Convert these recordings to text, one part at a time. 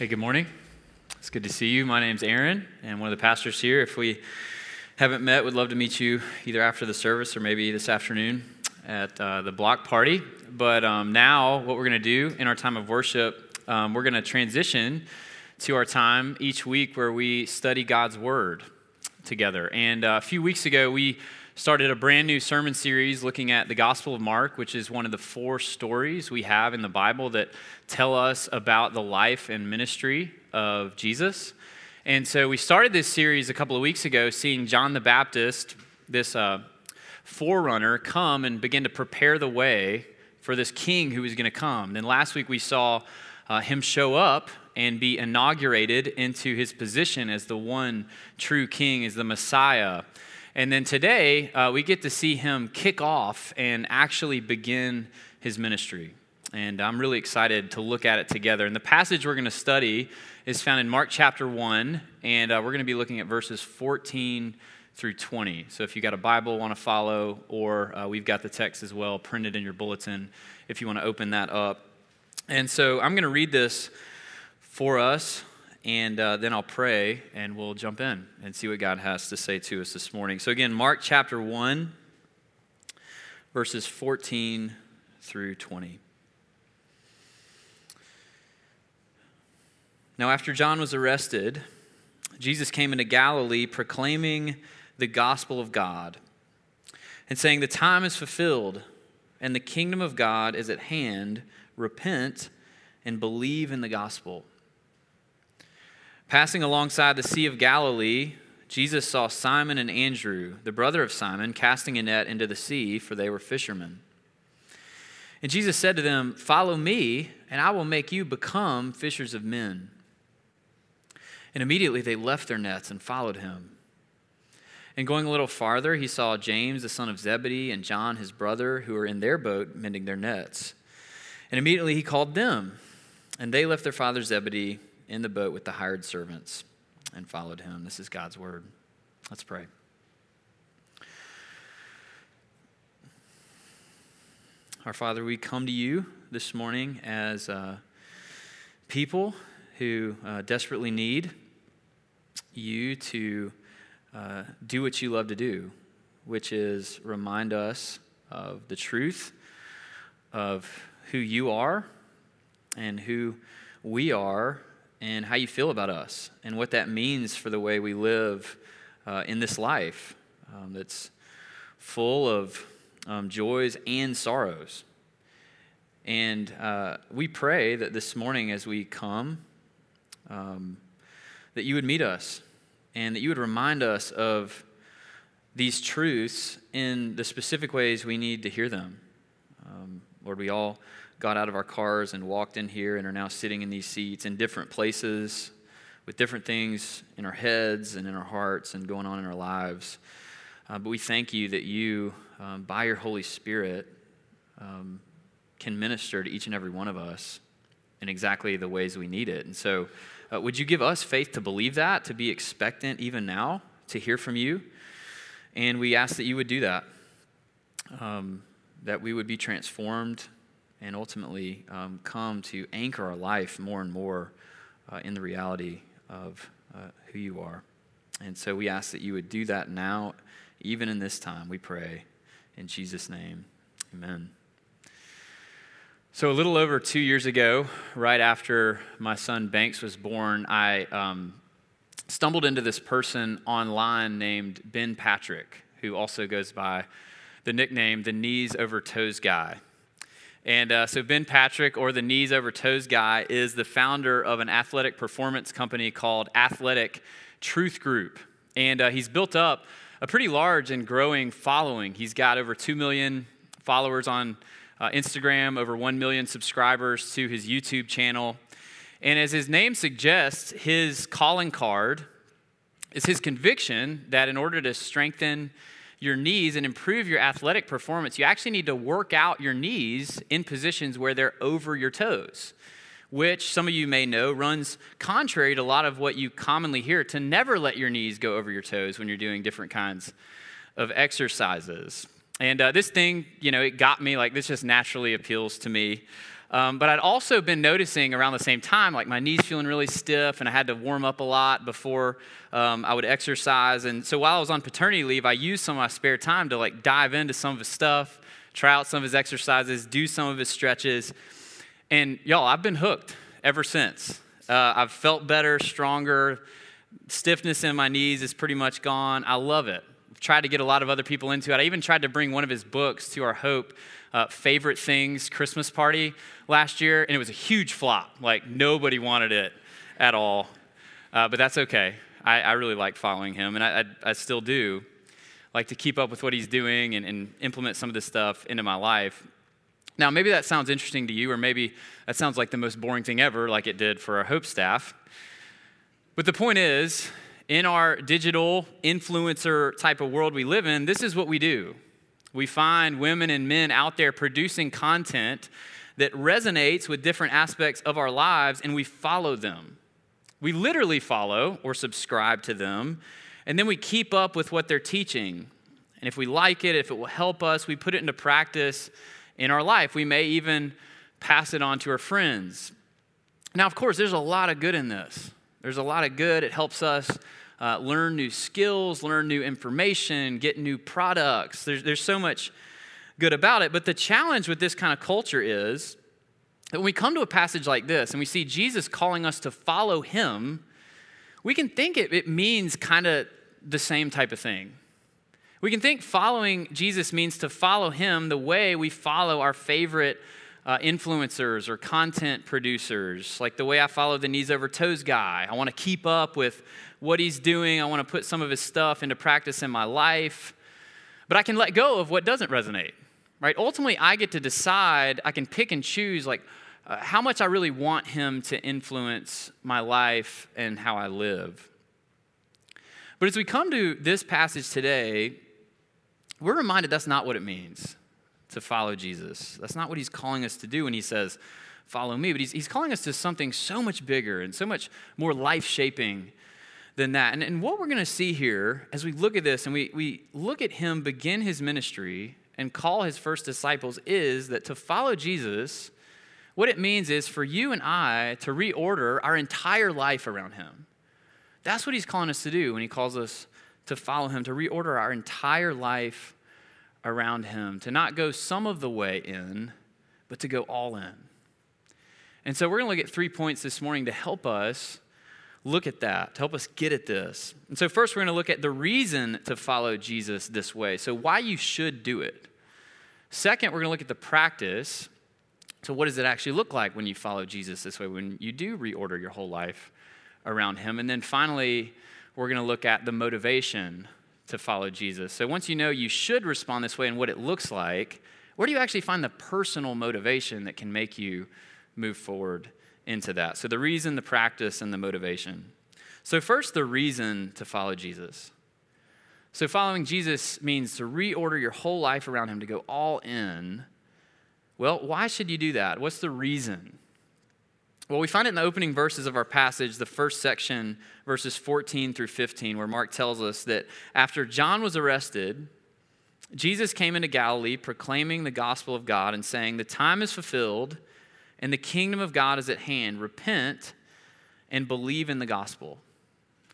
Hey, good morning. It's good to see you. My name's Aaron, and one of the pastors here. If we haven't met, would love to meet you either after the service or maybe this afternoon at uh, the block party. But um, now, what we're going to do in our time of worship, um, we're going to transition to our time each week where we study God's Word together. And uh, a few weeks ago, we started a brand new sermon series looking at the Gospel of Mark, which is one of the four stories we have in the Bible that tell us about the life and ministry of Jesus. And so we started this series a couple of weeks ago, seeing John the Baptist, this uh, forerunner, come and begin to prepare the way for this king who was going to come. Then last week we saw uh, him show up and be inaugurated into his position as the one true king, as the Messiah. And then today, uh, we get to see him kick off and actually begin his ministry. And I'm really excited to look at it together. And the passage we're going to study is found in Mark chapter 1, and uh, we're going to be looking at verses 14 through 20. So if you've got a Bible, want to follow, or uh, we've got the text as well printed in your bulletin if you want to open that up. And so I'm going to read this for us and uh, then I'll pray and we'll jump in and see what God has to say to us this morning. So, again, Mark chapter 1, verses 14 through 20. Now, after John was arrested, Jesus came into Galilee proclaiming the gospel of God and saying, The time is fulfilled and the kingdom of God is at hand. Repent and believe in the gospel. Passing alongside the Sea of Galilee, Jesus saw Simon and Andrew, the brother of Simon, casting a net into the sea, for they were fishermen. And Jesus said to them, Follow me, and I will make you become fishers of men. And immediately they left their nets and followed him. And going a little farther, he saw James, the son of Zebedee, and John, his brother, who were in their boat mending their nets. And immediately he called them, and they left their father Zebedee in the boat with the hired servants and followed him. This is God's word. Let's pray. Our Father, we come to you this morning as uh, people who uh, desperately need you to uh, do what you love to do, which is remind us of the truth of who you are and who we are and how you feel about us and what that means for the way we live uh, in this life um, that's full of um, joys and sorrows. And uh, we pray that this morning as we come, um, that you would meet us and that you would remind us of these truths in the specific ways we need to hear them. Um, Lord, we all got out of our cars and walked in here and are now sitting in these seats in different places with different things in our heads and in our hearts and going on in our lives. Uh, but we thank you that you, um, by your Holy Spirit, um, can minister to each and every one of us in exactly the ways we need it. And so, uh, would you give us faith to believe that, to be expectant even now, to hear from you? And we ask that you would do that, um, that we would be transformed and ultimately um, come to anchor our life more and more uh, in the reality of uh, who you are. And so we ask that you would do that now, even in this time, we pray. In Jesus' name, amen. So, a little over two years ago, right after my son Banks was born, I um, stumbled into this person online named Ben Patrick, who also goes by the nickname the knees over toes guy. And uh, so, Ben Patrick, or the knees over toes guy, is the founder of an athletic performance company called Athletic Truth Group. And uh, he's built up a pretty large and growing following. He's got over 2 million followers on uh, Instagram, over 1 million subscribers to his YouTube channel. And as his name suggests, his calling card is his conviction that in order to strengthen your knees and improve your athletic performance, you actually need to work out your knees in positions where they're over your toes, which some of you may know runs contrary to a lot of what you commonly hear to never let your knees go over your toes when you're doing different kinds of exercises. And uh, this thing, you know, it got me, like, this just naturally appeals to me. Um, but I'd also been noticing around the same time, like my knees feeling really stiff, and I had to warm up a lot before um, I would exercise. And so while I was on paternity leave, I used some of my spare time to like dive into some of his stuff, try out some of his exercises, do some of his stretches. And y'all, I've been hooked ever since. Uh, I've felt better, stronger. Stiffness in my knees is pretty much gone. I love it. Tried to get a lot of other people into it. I even tried to bring one of his books to our Hope uh, favorite things Christmas party last year, and it was a huge flop. Like nobody wanted it at all. Uh, but that's okay. I, I, really like following him, and I, I, I, still do like to keep up with what he's doing and, and implement some of this stuff into my life. Now, maybe that sounds interesting to you, or maybe that sounds like the most boring thing ever, like it did for our Hope staff. But the point is, in our digital influencer type of world we live in, this is what we do. We find women and men out there producing content that resonates with different aspects of our lives, and we follow them. We literally follow or subscribe to them, and then we keep up with what they're teaching. And if we like it, if it will help us, we put it into practice in our life. We may even pass it on to our friends. Now, of course, there's a lot of good in this. There's a lot of good. It helps us uh, learn new skills, learn new information, get new products. There's, there's so much good about it. But the challenge with this kind of culture is that when we come to a passage like this and we see Jesus calling us to follow him, we can think it, it means kind of the same type of thing. We can think following Jesus means to follow him the way we follow our favorite uh, influencers or content producers, like the way I follow the knees over toes guy. I want to keep up with what he's doing. I want to put some of his stuff into practice in my life. But I can let go of what doesn't resonate, right? Ultimately, I get to decide, I can pick and choose, like, uh, how much I really want him to influence my life and how I live. But as we come to this passage today, we're reminded that's not what it means to follow Jesus. That's not what he's calling us to do when he says, Follow me. But he's, he's calling us to something so much bigger and so much more life shaping than that. And, and what we're going to see here as we look at this and we, we look at him begin his ministry and call his first disciples is that to follow Jesus, what it means is for you and I to reorder our entire life around him. That's what he's calling us to do when he calls us to follow him, to reorder our entire life around him, to not go some of the way in, but to go all in. And so we're going to look at three points this morning to help us look at that, to help us get at this. And so, first, we're going to look at the reason to follow Jesus this way. So, why you should do it. Second, we're going to look at the practice. So, what does it actually look like when you follow Jesus this way, when you do reorder your whole life around Him? And then finally, we're going to look at the motivation to follow Jesus. So, once you know you should respond this way and what it looks like, where do you actually find the personal motivation that can make you move forward into that. So, the reason, the practice, and the motivation. So, first, the reason to follow Jesus. So, following Jesus means to reorder your whole life around Him, to go all in. Well, why should you do that? What's the reason? Well, we find it in the opening verses of our passage, the first section, verses 14 through 15, where Mark tells us that after John was arrested, Jesus came into Galilee proclaiming the gospel of God and saying, The time is fulfilled and the kingdom of God is at hand. Repent and believe in the gospel.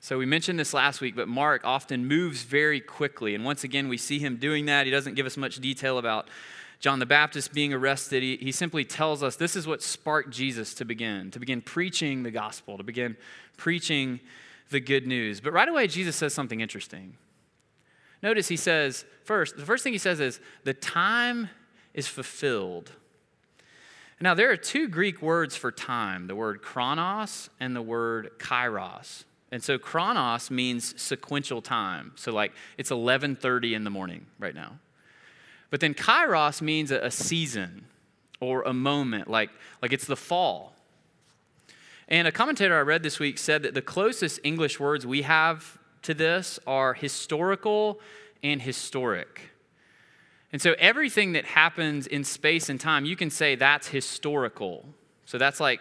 So, we mentioned this last week, but Mark often moves very quickly. And once again, we see him doing that. He doesn't give us much detail about John the Baptist being arrested. He, he simply tells us this is what sparked Jesus to begin, to begin preaching the gospel, to begin preaching the good news. But right away, Jesus says something interesting. Notice he says, first, the first thing he says is, the time is fulfilled. Now, there are two Greek words for time the word chronos and the word kairos. And so chronos means sequential time. So like it's 11:30 in the morning right now. But then kairos means a, season or a moment like like it's the fall. And a commentator I read this week said that the closest English words we have to this are historical and historic. And so everything that happens in space and time, you can say that's historical. So that's like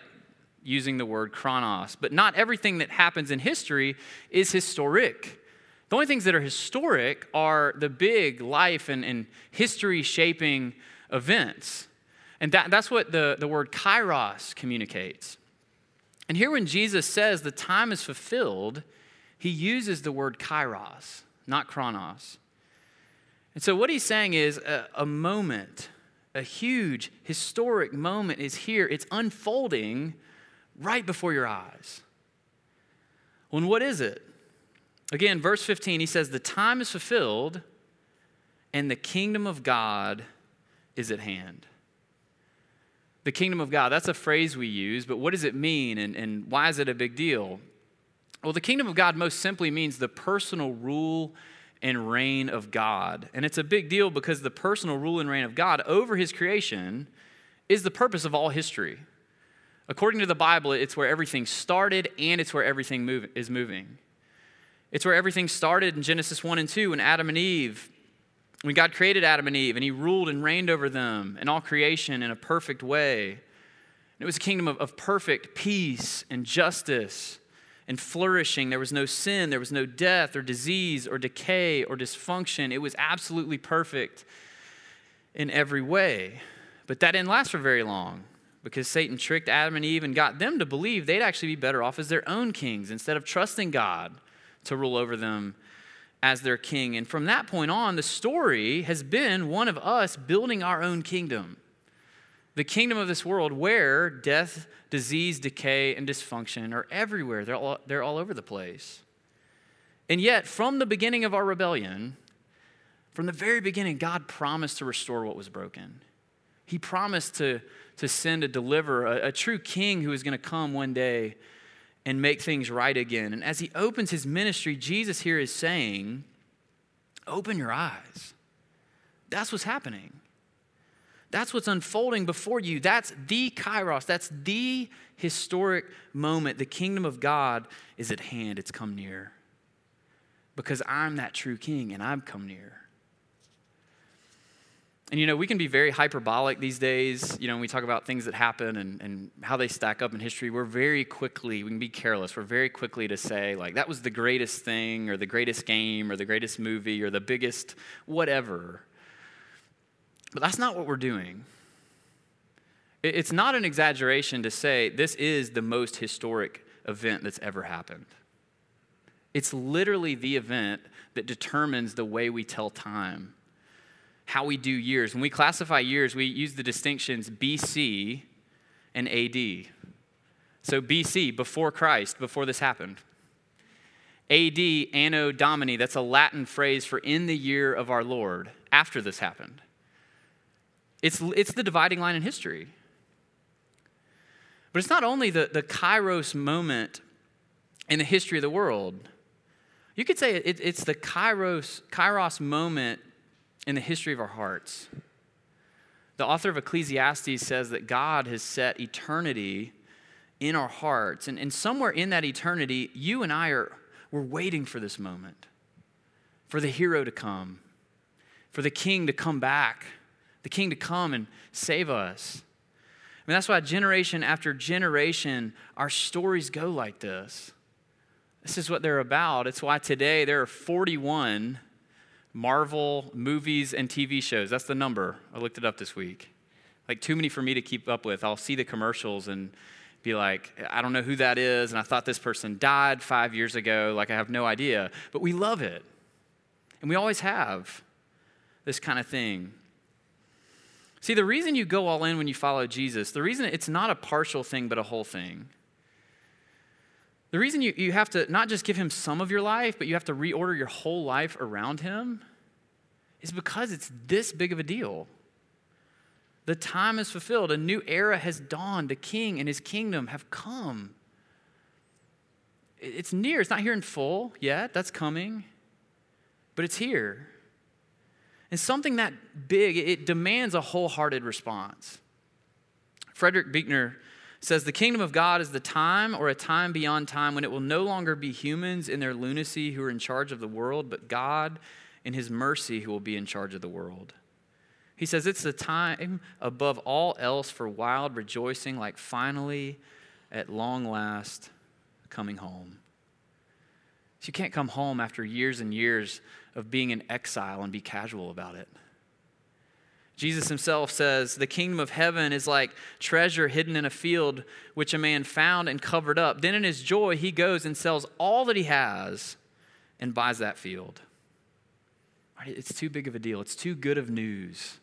using the word chronos. But not everything that happens in history is historic. The only things that are historic are the big life and, and history shaping events. And that, that's what the, the word kairos communicates. And here, when Jesus says the time is fulfilled, he uses the word kairos, not chronos. And so, what he's saying is a, a moment, a huge historic moment is here. It's unfolding right before your eyes. Well, and what is it? Again, verse 15, he says, The time is fulfilled and the kingdom of God is at hand. The kingdom of God, that's a phrase we use, but what does it mean and, and why is it a big deal? Well, the kingdom of God most simply means the personal rule and reign of God. And it's a big deal because the personal rule and reign of God over his creation is the purpose of all history. According to the Bible, it's where everything started and it's where everything move, is moving. It's where everything started in Genesis 1 and 2 when Adam and Eve, when God created Adam and Eve and he ruled and reigned over them and all creation in a perfect way. And it was a kingdom of, of perfect peace and justice and flourishing. There was no sin, there was no death or disease or decay or dysfunction. It was absolutely perfect in every way. But that didn't last for very long because Satan tricked Adam and Eve and got them to believe they'd actually be better off as their own kings instead of trusting God to rule over them as their king. And from that point on, the story has been one of us building our own kingdom. The kingdom of this world where death, disease, decay, and dysfunction are everywhere. They're all, they're all over the place. And yet, from the beginning of our rebellion, from the very beginning, God promised to restore what was broken. He promised to, to send a deliverer, a, a true king who is going to come one day and make things right again. And as he opens his ministry, Jesus here is saying, Open your eyes. That's what's happening. That's what's unfolding before you. That's the kairos. That's the historic moment. The kingdom of God is at hand, it's come near. Because I'm that true king and I've come near. And you know, we can be very hyperbolic these days. You know, when we talk about things that happen and, and how they stack up in history, we're very quickly, we can be careless. We're very quickly to say, like, that was the greatest thing, or the greatest game, or the greatest movie, or the biggest whatever. But that's not what we're doing. It's not an exaggeration to say this is the most historic event that's ever happened. It's literally the event that determines the way we tell time how we do years. When we classify years, we use the distinctions BC and AD. So BC, before Christ, before this happened. AD, Anno Domini, that's a Latin phrase for in the year of our Lord, after this happened. It's, it's the dividing line in history. But it's not only the, the kairos moment in the history of the world. You could say it, it's the kairos, kairos moment in the history of our hearts. The author of Ecclesiastes says that God has set eternity in our hearts. And, and somewhere in that eternity, you and I are we're waiting for this moment, for the hero to come, for the king to come back, the king to come and save us. I mean, that's why generation after generation, our stories go like this. This is what they're about. It's why today there are 41 Marvel movies and TV shows. That's the number. I looked it up this week. Like, too many for me to keep up with. I'll see the commercials and be like, I don't know who that is, and I thought this person died five years ago. Like, I have no idea. But we love it. And we always have this kind of thing. See, the reason you go all in when you follow Jesus, the reason it's not a partial thing, but a whole thing. The reason you, you have to not just give him some of your life, but you have to reorder your whole life around him is because it's this big of a deal. The time is fulfilled. A new era has dawned. The king and his kingdom have come. It's near. It's not here in full yet. That's coming. But it's here. And something that big, it demands a wholehearted response. Frederick Buechner says the kingdom of God is the time or a time beyond time when it will no longer be humans in their lunacy who are in charge of the world, but God in his mercy who will be in charge of the world. He says it's the time above all else for wild rejoicing, like finally, at long last, coming home. You can't come home after years and years of being in exile and be casual about it. Jesus himself says, The kingdom of heaven is like treasure hidden in a field, which a man found and covered up. Then in his joy, he goes and sells all that he has and buys that field. It's too big of a deal. It's too good of news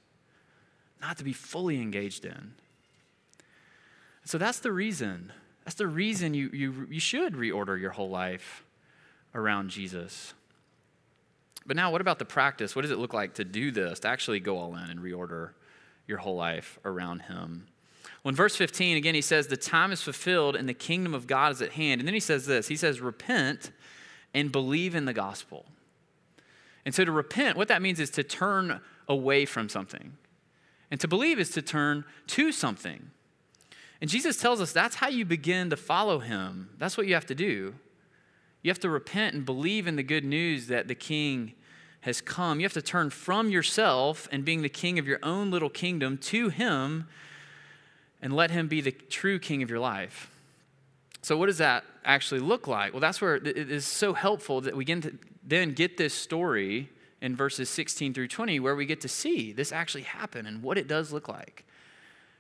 not to be fully engaged in. So that's the reason. That's the reason you, you, you should reorder your whole life around Jesus. But now, what about the practice? What does it look like to do this, to actually go all in and reorder your whole life around Him? Well, in verse 15, again, he says, The time is fulfilled and the kingdom of God is at hand. And then he says this He says, Repent and believe in the gospel. And so to repent, what that means is to turn away from something. And to believe is to turn to something. And Jesus tells us that's how you begin to follow him. That's what you have to do. You have to repent and believe in the good news that the king has come. You have to turn from yourself and being the king of your own little kingdom to him and let him be the true king of your life. So, what does that actually look like? Well, that's where it is so helpful that we get to then get this story in verses 16 through 20 where we get to see this actually happen and what it does look like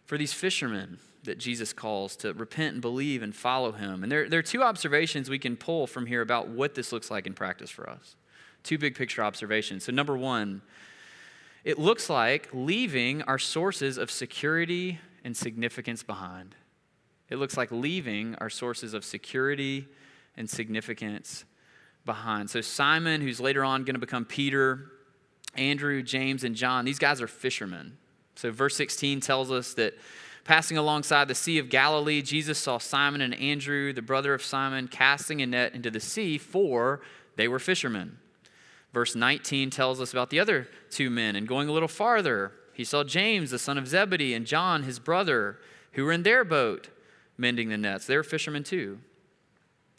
for these fishermen that Jesus calls to repent and believe and follow him. And there, there are two observations we can pull from here about what this looks like in practice for us. Two big picture observations. So, number one, it looks like leaving our sources of security and significance behind. It looks like leaving our sources of security and significance behind. So, Simon, who's later on going to become Peter, Andrew, James, and John, these guys are fishermen. So, verse 16 tells us that Passing alongside the Sea of Galilee, Jesus saw Simon and Andrew, the brother of Simon, casting a net into the sea, for they were fishermen. Verse 19 tells us about the other two men. And going a little farther, he saw James, the son of Zebedee, and John, his brother, who were in their boat mending the nets. They were fishermen too.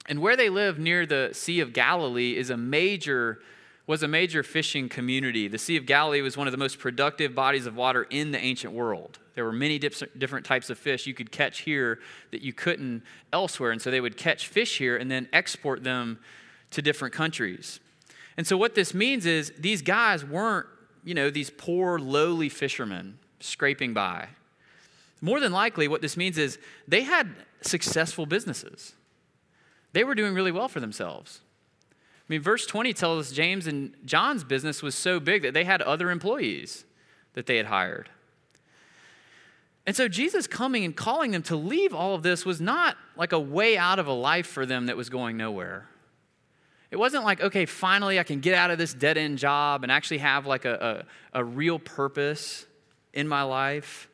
And where they lived near the Sea of Galilee is a major was a major fishing community. The Sea of Galilee was one of the most productive bodies of water in the ancient world. There were many different types of fish you could catch here that you couldn't elsewhere. And so they would catch fish here and then export them to different countries. And so what this means is these guys weren't, you know, these poor, lowly fishermen scraping by. More than likely, what this means is they had successful businesses. They were doing really well for themselves. I mean, verse 20 tells us James and John's business was so big that they had other employees that they had hired. And so Jesus coming and calling them to leave all of this was not like a way out of a life for them that was going nowhere. It wasn't like, okay, finally I can get out of this dead end job and actually have like a, a, a real purpose in my life.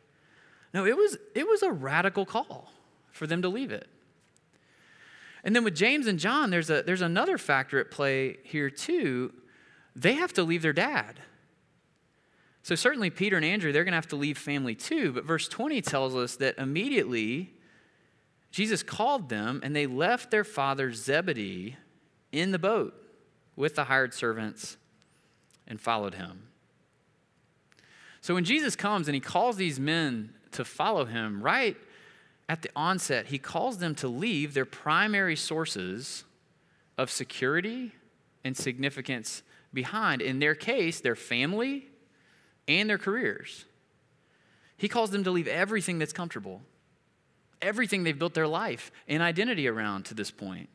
No, it was, it was a radical call for them to leave it. And then with James and John, there's, a, there's another factor at play here too. They have to leave their dad. So, certainly, Peter and Andrew, they're going to have to leave family too. But verse 20 tells us that immediately Jesus called them and they left their father Zebedee in the boat with the hired servants and followed him. So, when Jesus comes and he calls these men to follow him, right at the onset, he calls them to leave their primary sources of security and significance behind. In their case, their family and their careers. He calls them to leave everything that's comfortable, everything they've built their life and identity around to this point.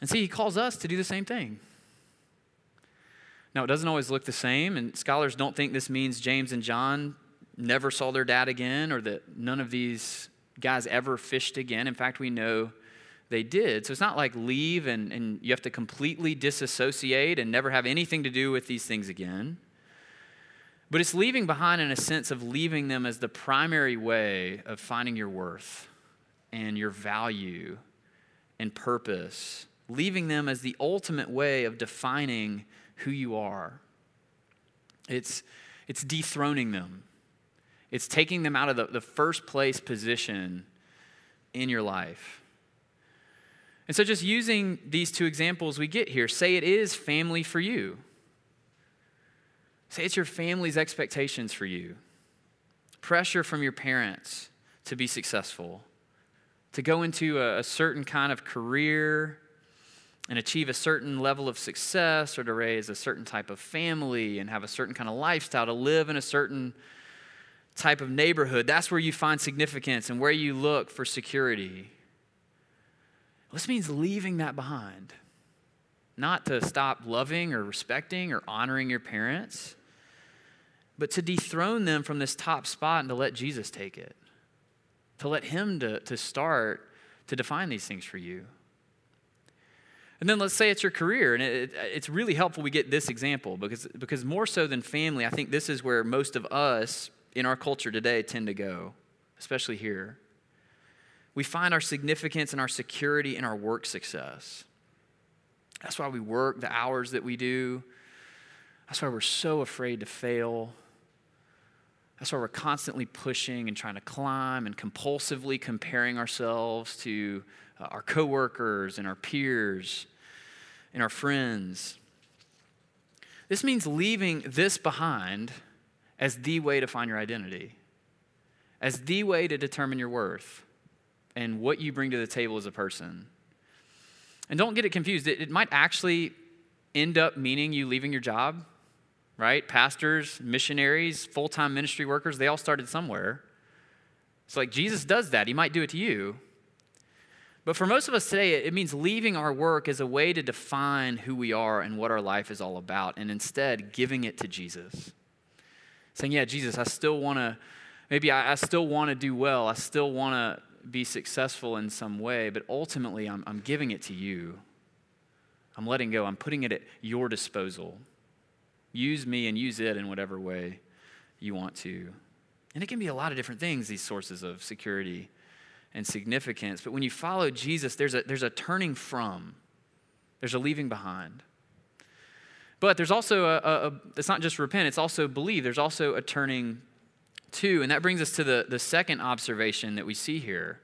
And see, he calls us to do the same thing. Now, it doesn't always look the same, and scholars don't think this means James and John never saw their dad again or that none of these guys ever fished again. In fact, we know they did. So it's not like leave and, and you have to completely disassociate and never have anything to do with these things again. But it's leaving behind in a sense of leaving them as the primary way of finding your worth and your value and purpose, leaving them as the ultimate way of defining who you are. It's, it's dethroning them it's taking them out of the, the first place position in your life. And so, just using these two examples we get here, say it is family for you. Say it's your family's expectations for you. Pressure from your parents to be successful, to go into a, a certain kind of career and achieve a certain level of success or to raise a certain type of family and have a certain kind of lifestyle, to live in a certain type of neighborhood. That's where you find significance and where you look for security. This means leaving that behind. Not to stop loving or respecting or honoring your parents, but to dethrone them from this top spot and to let Jesus take it. To let Him to, to start to define these things for you. And then let's say it's your career, and it, it's really helpful we get this example because, because more so than family, I think this is where most of us in our culture today tend to go, especially here. We find our significance and our security in our work success. That's why we work the hours that we do. That's why we're so afraid to fail. That's why we're constantly pushing and trying to climb and compulsively comparing ourselves to uh, our coworkers and our peers and our friends. This means leaving this behind as the way to find your identity, as the way to determine your worth and what you bring to the table as a person. And don't get it confused, it, it might actually end up meaning you leaving your job, right? Pastors, missionaries, full time ministry workers, they all started somewhere. It's like Jesus does that, He might do it to you. But for most of us today, it means leaving our work as a way to define who we are and what our life is all about, and instead giving it to Jesus saying, Yeah, Jesus, I still want to, maybe I, I still want to do well. I still want to be successful in some way, but ultimately I'm, I'm giving it to you. I'm letting go. I'm putting it at your disposal. Use me and use it in whatever way you want to. And it can be a lot of different things, these sources of security and significance. But when you follow Jesus, there's a, there's a turning from, there's a leaving behind. But there's also a, a, it's not just repent, it's also believe. There's also a turning to. And that brings us to the, the second observation that we see here.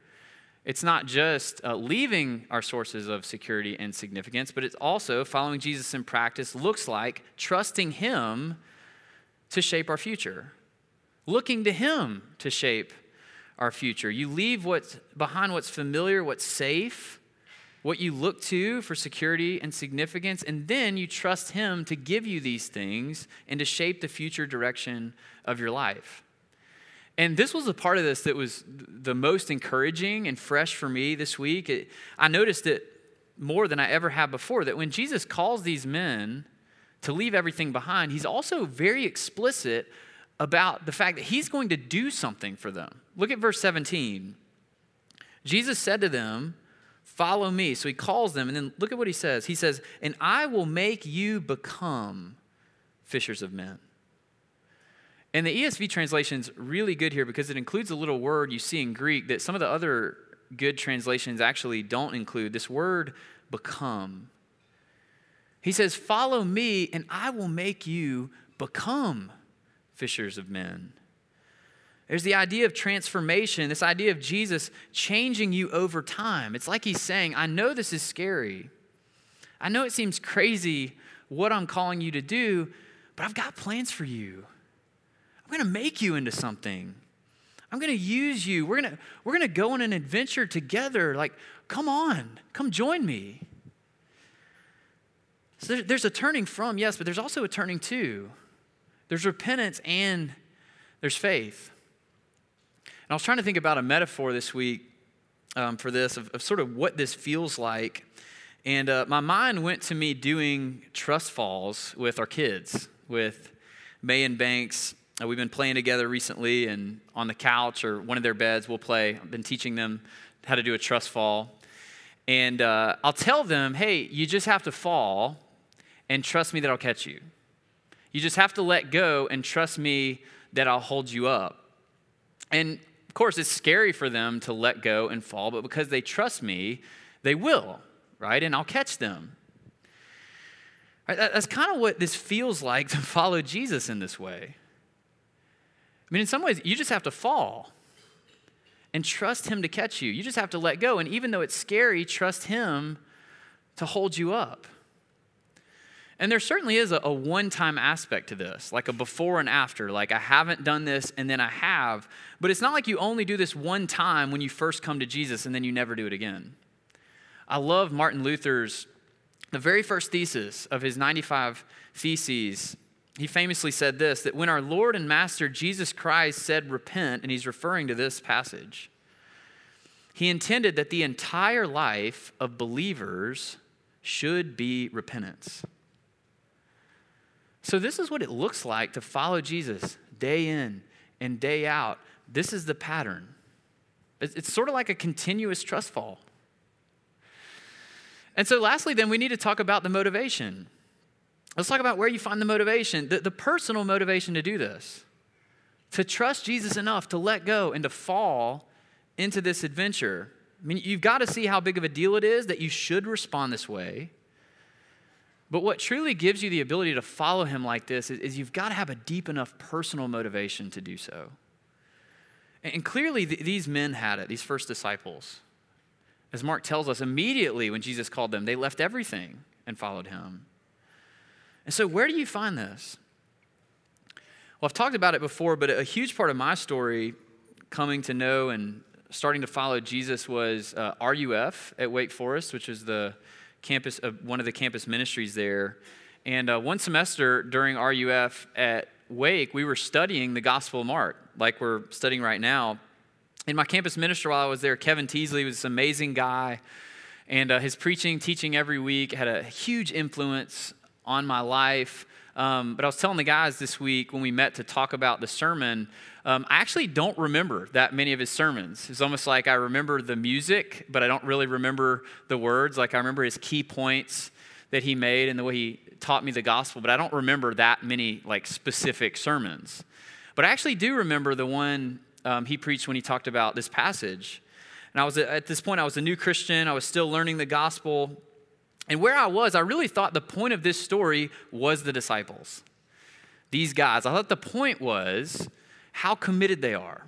It's not just uh, leaving our sources of security and significance, but it's also following Jesus in practice looks like trusting Him to shape our future, looking to Him to shape our future. You leave what's behind what's familiar, what's safe, what you look to for security and significance, and then you trust Him to give you these things and to shape the future direction of your life. And this was a part of this that was the most encouraging and fresh for me this week. It, I noticed it more than I ever have before that when Jesus calls these men to leave everything behind, He's also very explicit about the fact that He's going to do something for them. Look at verse 17. Jesus said to them, Follow me. So he calls them, and then look at what he says. He says, And I will make you become fishers of men. And the ESV translation is really good here because it includes a little word you see in Greek that some of the other good translations actually don't include this word become. He says, Follow me, and I will make you become fishers of men. There's the idea of transformation, this idea of Jesus changing you over time. It's like he's saying, I know this is scary. I know it seems crazy what I'm calling you to do, but I've got plans for you. I'm going to make you into something. I'm going to use you. We're going to, we're going to go on an adventure together. Like, come on, come join me. So there's a turning from, yes, but there's also a turning to. There's repentance and there's faith. And I was trying to think about a metaphor this week um, for this, of, of, sort of what this feels like. And uh, my mind went to me doing trust falls with our kids, with May and Banks. Uh, we've been playing together recently, and on the couch or one of their beds, we'll play. I've been teaching them how to do a trust fall. And uh, I'll tell them, hey, you just have to fall and trust me that I'll catch you. You just have to let go and trust me that I'll hold you up. And course, it's scary for them to let go and fall, but because they trust me, they will, right? And I'll catch them. Right? That's kind of what this feels like to follow Jesus in this way. I mean, in some ways, you just have to fall and trust Him to catch you. You just have to let go. And even though it's scary, trust Him to hold you up. And there certainly is a, a one time aspect to this, like a before and after. Like, I haven't done this and then I have. But it's not like you only do this one time when you first come to Jesus and then you never do it again. I love Martin Luther's the very first thesis of his 95 Theses, he famously said this that when our Lord and Master Jesus Christ said, Repent, and he's referring to this passage, he intended that the entire life of believers should be repentance. So, this is what it looks like to follow Jesus day in and day out. This is the pattern. It's sort of like a continuous trust fall. And so, lastly, then we need to talk about the motivation. Let's talk about where you find the motivation, the, the personal motivation to do this, to trust Jesus enough to let go and to fall into this adventure. I mean, you've got to see how big of a deal it is that you should respond this way. But what truly gives you the ability to follow him like this is, is you've got to have a deep enough personal motivation to do so. And, and clearly, th- these men had it, these first disciples. As Mark tells us, immediately when Jesus called them, they left everything and followed him. And so, where do you find this? Well, I've talked about it before, but a huge part of my story coming to know and starting to follow Jesus was uh, RUF at Wake Forest, which is the campus, uh, one of the campus ministries there. And uh, one semester during RUF at Wake, we were studying the Gospel of Mark, like we're studying right now. And my campus minister while I was there, Kevin Teasley, was this amazing guy. And uh, his preaching, teaching every week had a huge influence on my life. Um, but I was telling the guys this week when we met to talk about the sermon, um, I actually don't remember that many of his sermons. It's almost like I remember the music, but I don't really remember the words. Like I remember his key points that he made and the way he taught me the gospel, but I don't remember that many like specific sermons. But I actually do remember the one um, he preached when he talked about this passage. And I was at this point, I was a new Christian. I was still learning the gospel. And where I was, I really thought the point of this story was the disciples. These guys. I thought the point was how committed they are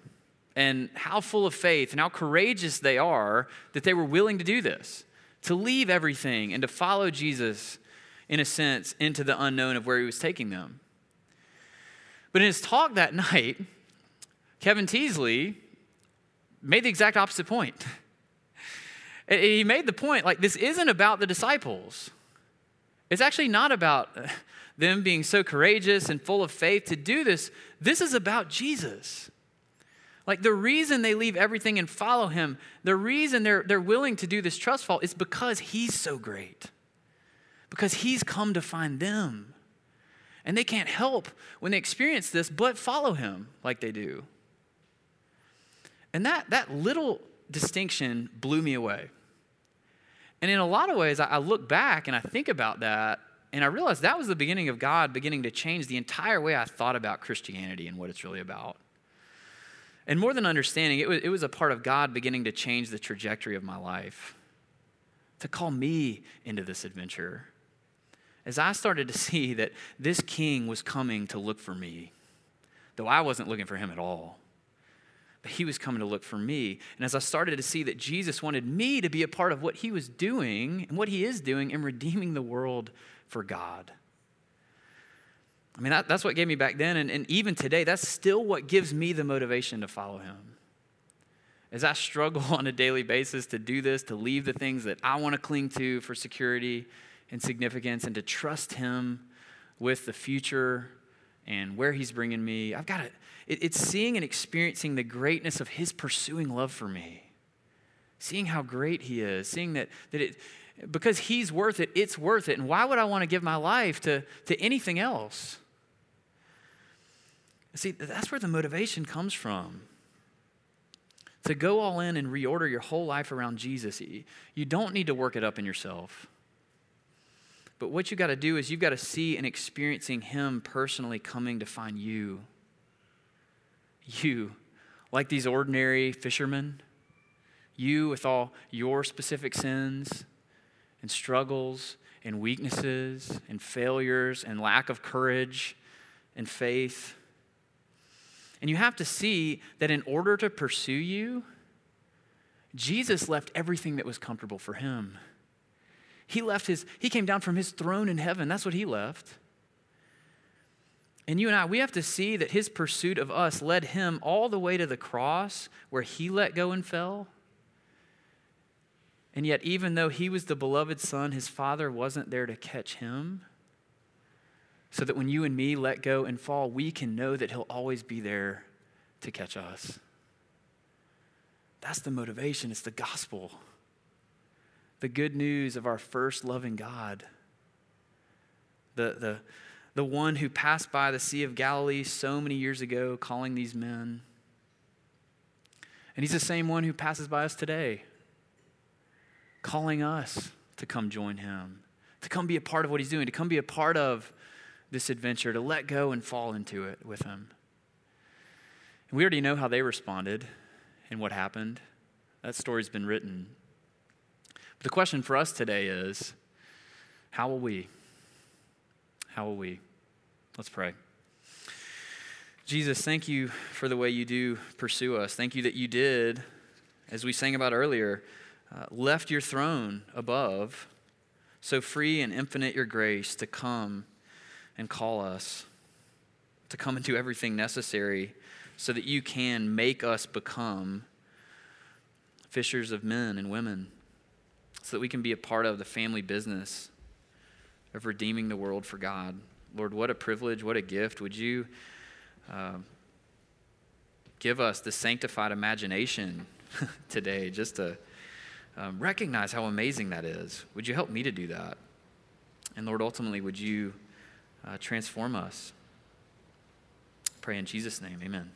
and how full of faith and how courageous they are that they were willing to do this, to leave everything and to follow Jesus, in a sense, into the unknown of where he was taking them. But in his talk that night, Kevin Teasley made the exact opposite point. He made the point like, this isn't about the disciples. It's actually not about them being so courageous and full of faith to do this. This is about Jesus. Like the reason they leave everything and follow him, the reason they're, they're willing to do this trust fall is because he's so great. Because he's come to find them. And they can't help when they experience this but follow him like they do. And that, that little distinction blew me away. And in a lot of ways, I, look back and I think about that and I realize that was the beginning of God beginning to change the entire way I thought about Christianity and what it's really about. And more than understanding, it was, it was a part of God beginning to change the trajectory of my life, to call me into this adventure. As I started to see that this king was coming to look for me, though I wasn't looking for him at all. But he was coming to look for me. And as I started to see that Jesus wanted me to be a part of what he was doing and what he is doing in redeeming the world for God. I mean, that, that's what gave me back then. And, and even today, that's still what gives me the motivation to follow him. As I struggle on a daily basis to do this, to leave the things that I want to cling to for security and significance, and to trust him with the future and where he's bringing me, I've got to, it, it's seeing and experiencing the greatness of his pursuing love for me. Seeing how great he is, seeing that, that it, because he's worth it, it's worth it. And why would I want to give my life to, to anything else? See, that's where the motivation comes from. To go all in and reorder your whole life around Jesus, you don't need to work it up in yourself. But what you've got to do is you've got to see and experiencing Him personally coming to find you. You, like these ordinary fishermen, you with all your specific sins, and struggles and weaknesses and failures and lack of courage and faith. And you have to see that in order to pursue you, Jesus left everything that was comfortable for him. He left his, he came down from his throne in heaven. That's what he left. And you and I, we have to see that his pursuit of us led him all the way to the cross where he let go and fell And yet, even though he was the beloved son, his father wasn't there to catch him. So that when you and me let go and fall, we can know that he'll always be there to catch us. That's the motivation, it's the gospel. The good news of our first loving God. The, the, the one who passed by the Sea of Galilee so many years ago, calling these men. And he's the same one who passes by us today, calling us to come join him, to come be a part of what he's doing, to come be a part of this adventure, to let go and fall into it with him. And we already know how they responded and what happened. That story's been written. The question for us today is how will we? How will we? Let's pray. Jesus, thank you for the way you do pursue us. Thank you that you did, as we sang about earlier, uh, left your throne above, so free and infinite your grace to come and call us, to come and do everything necessary so that you can make us become fishers of men and women, so that we can be a part of the family business of redeeming the world for God. Lord, what a privilege, what a gift. Would you uh, give us the sanctified imagination today just to um, recognize how amazing that is? Would you help me to do that? And Lord, ultimately, would you uh, transform us? Pray in Jesus' name, amen.